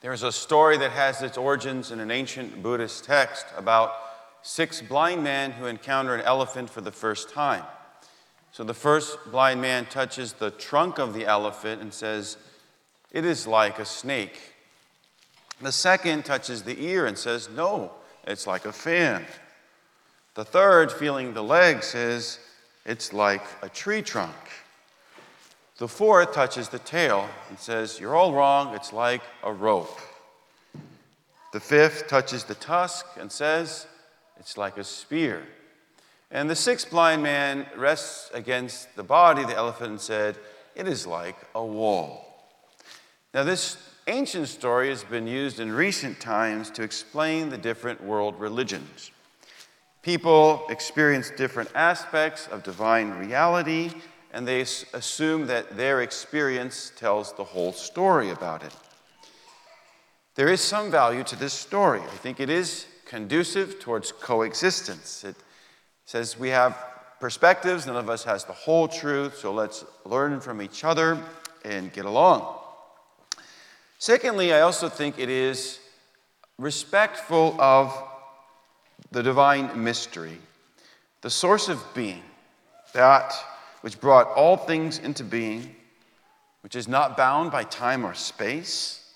There's a story that has its origins in an ancient Buddhist text about six blind men who encounter an elephant for the first time. So the first blind man touches the trunk of the elephant and says, It is like a snake. The second touches the ear and says, No, it's like a fan. The third, feeling the leg, says, It's like a tree trunk. The fourth touches the tail and says, You're all wrong, it's like a rope. The fifth touches the tusk and says, It's like a spear. And the sixth blind man rests against the body of the elephant and said, It is like a wall. Now, this ancient story has been used in recent times to explain the different world religions. People experience different aspects of divine reality and they assume that their experience tells the whole story about it. There is some value to this story. I think it is conducive towards coexistence. It says we have perspectives, none of us has the whole truth, so let's learn from each other and get along. Secondly, I also think it is respectful of the divine mystery, the source of being, that which brought all things into being, which is not bound by time or space,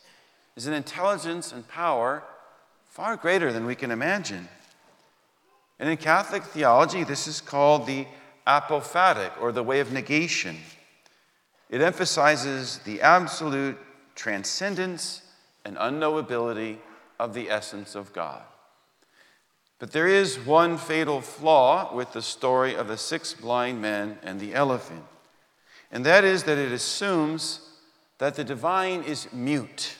is an intelligence and power far greater than we can imagine. And in Catholic theology, this is called the apophatic, or the way of negation. It emphasizes the absolute transcendence and unknowability of the essence of God. But there is one fatal flaw with the story of the six blind men and the elephant, and that is that it assumes that the divine is mute,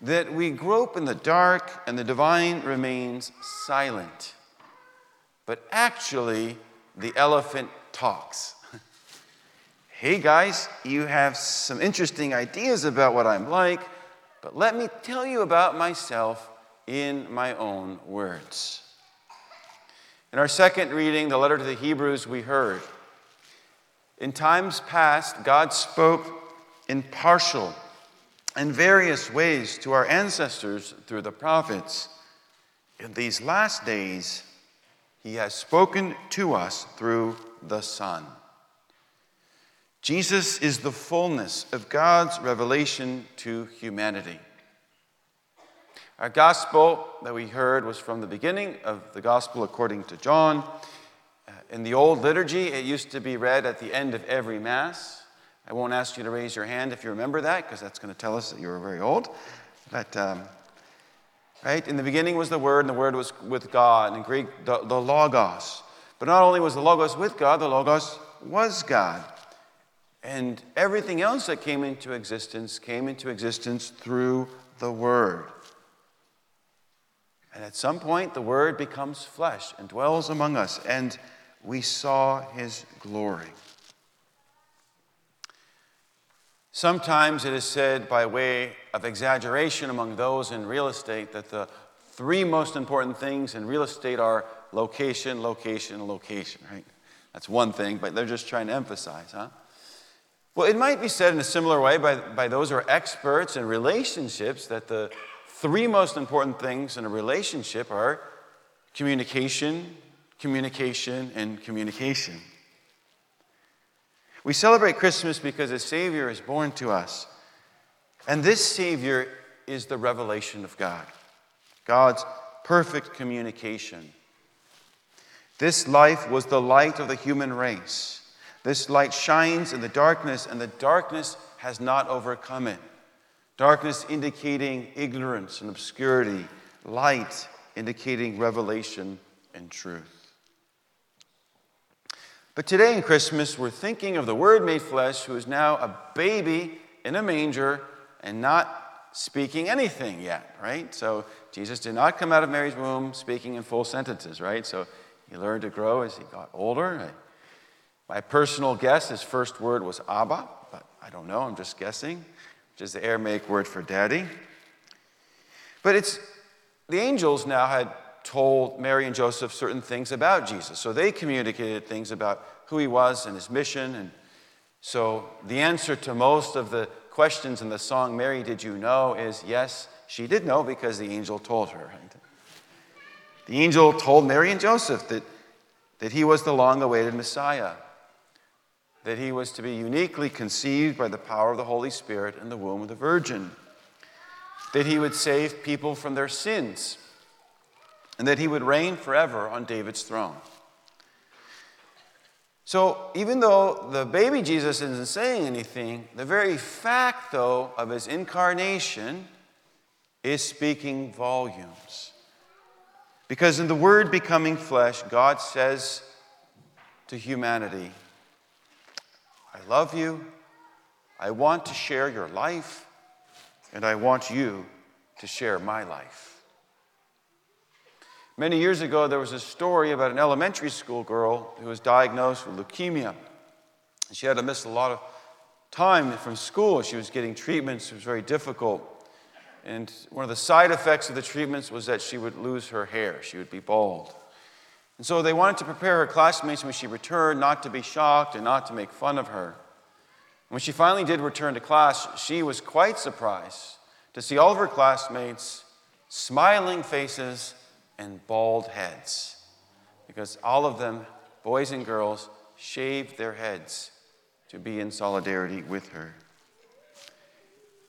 that we grope in the dark and the divine remains silent. But actually, the elephant talks. hey guys, you have some interesting ideas about what I'm like, but let me tell you about myself in my own words. In our second reading, the letter to the Hebrews, we heard In times past, God spoke in partial and various ways to our ancestors through the prophets. In these last days, He has spoken to us through the Son. Jesus is the fullness of God's revelation to humanity. Our gospel that we heard was from the beginning of the gospel according to John. Uh, in the old liturgy, it used to be read at the end of every Mass. I won't ask you to raise your hand if you remember that, because that's going to tell us that you were very old. But, um, right, in the beginning was the Word, and the Word was with God. In Greek, the, the Logos. But not only was the Logos with God, the Logos was God. And everything else that came into existence came into existence through the Word. And at some point, the Word becomes flesh and dwells among us, and we saw His glory. Sometimes it is said by way of exaggeration among those in real estate that the three most important things in real estate are location, location, location, right? That's one thing, but they're just trying to emphasize, huh? Well, it might be said in a similar way by, by those who are experts in relationships that the three most important things in a relationship are communication, communication, and communication. We celebrate Christmas because a Savior is born to us. And this Savior is the revelation of God, God's perfect communication. This life was the light of the human race. This light shines in the darkness, and the darkness has not overcome it. Darkness indicating ignorance and obscurity, light indicating revelation and truth. But today in Christmas, we're thinking of the Word made flesh who is now a baby in a manger and not speaking anything yet, right? So Jesus did not come out of Mary's womb speaking in full sentences, right? So he learned to grow as he got older. My personal guess, his first word was Abba, but I don't know, I'm just guessing is the Aramaic word for daddy. But it's the angels now had told Mary and Joseph certain things about Jesus. So they communicated things about who he was and his mission. And so the answer to most of the questions in the song, Mary, Did You Know? is yes, she did know because the angel told her. The angel told Mary and Joseph that, that he was the long awaited Messiah, that he was to be uniquely conceived by the power of the Holy Spirit in the womb of the Virgin, that he would save people from their sins, and that he would reign forever on David's throne. So, even though the baby Jesus isn't saying anything, the very fact, though, of his incarnation is speaking volumes. Because in the Word becoming flesh, God says to humanity, I love you, I want to share your life, and I want you to share my life. Many years ago, there was a story about an elementary school girl who was diagnosed with leukemia. She had to miss a lot of time from school. She was getting treatments, it was very difficult. And one of the side effects of the treatments was that she would lose her hair, she would be bald. And so they wanted to prepare her classmates when she returned not to be shocked and not to make fun of her. When she finally did return to class, she was quite surprised to see all of her classmates smiling faces and bald heads because all of them, boys and girls, shaved their heads to be in solidarity with her.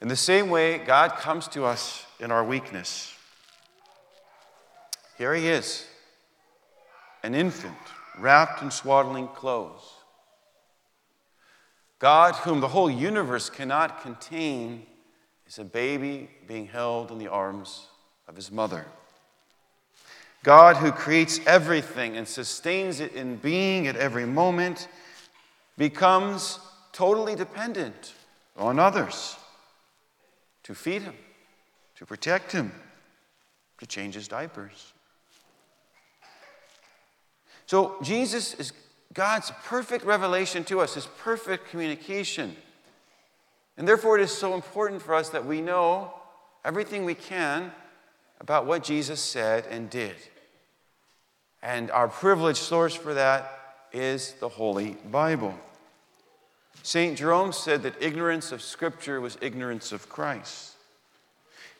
In the same way, God comes to us in our weakness. Here he is, an infant wrapped in swaddling clothes. God, whom the whole universe cannot contain, is a baby being held in the arms of his mother. God, who creates everything and sustains it in being at every moment, becomes totally dependent on others to feed him, to protect him, to change his diapers. So, Jesus is God's perfect revelation to us, his perfect communication. And therefore, it is so important for us that we know everything we can about what Jesus said and did. And our privileged source for that is the Holy Bible. St. Jerome said that ignorance of Scripture was ignorance of Christ.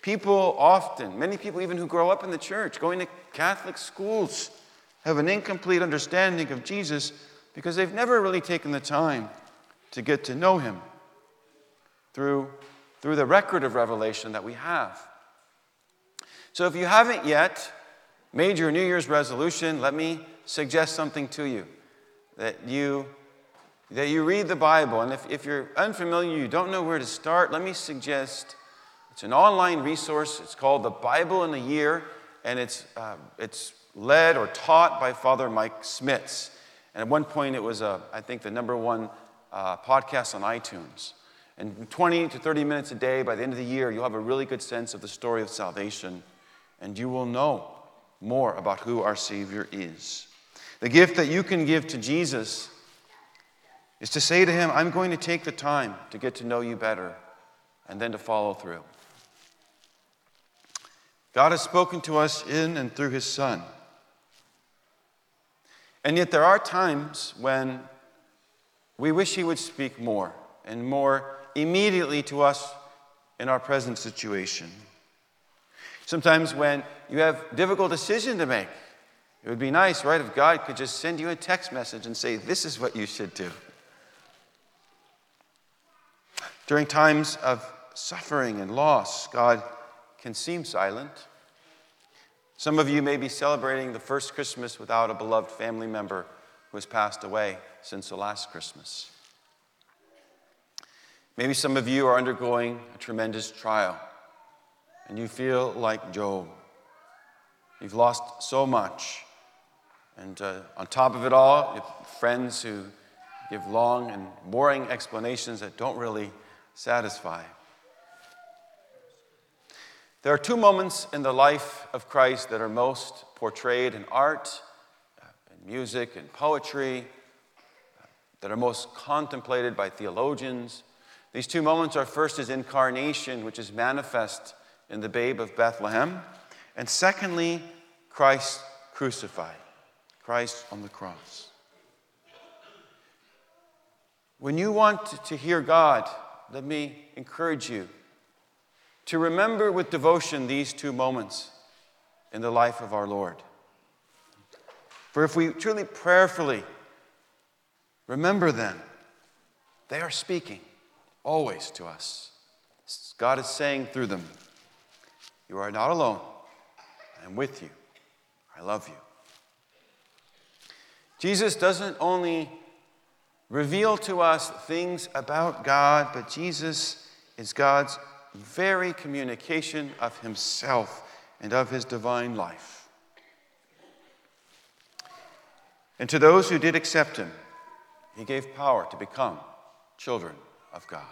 People often, many people even who grow up in the church, going to Catholic schools, have an incomplete understanding of Jesus because they've never really taken the time to get to know him through, through the record of revelation that we have. So if you haven't yet made your New Year's resolution, let me suggest something to you that you that you read the Bible. And if, if you're unfamiliar, you don't know where to start, let me suggest it's an online resource. It's called The Bible in a Year, and it's, uh, it's led or taught by Father Mike Schmitz. And at one point, it was, uh, I think, the number one uh, podcast on iTunes. And 20 to 30 minutes a day, by the end of the year, you'll have a really good sense of the story of salvation, and you will know more about who our Savior is. The gift that you can give to Jesus is to say to Him, I'm going to take the time to get to know you better and then to follow through. God has spoken to us in and through His Son. And yet, there are times when we wish He would speak more and more immediately to us in our present situation. Sometimes when you have difficult decision to make, it would be nice, right, if God could just send you a text message and say, This is what you should do. During times of suffering and loss, God can seem silent. Some of you may be celebrating the first Christmas without a beloved family member who has passed away since the last Christmas. Maybe some of you are undergoing a tremendous trial and you feel like Job. You've lost so much. And uh, on top of it all, friends who give long and boring explanations that don't really satisfy. There are two moments in the life of Christ that are most portrayed in art, uh, in music, and poetry, uh, that are most contemplated by theologians. These two moments are first his incarnation, which is manifest in the babe of Bethlehem. And secondly, Christ crucified, Christ on the cross. When you want to hear God let me encourage you to remember with devotion these two moments in the life of our Lord. For if we truly prayerfully remember them, they are speaking always to us. God is saying through them, You are not alone. I am with you. I love you. Jesus doesn't only reveal to us things about God, but Jesus is God's very communication of himself and of his divine life. And to those who did accept him, he gave power to become children of God.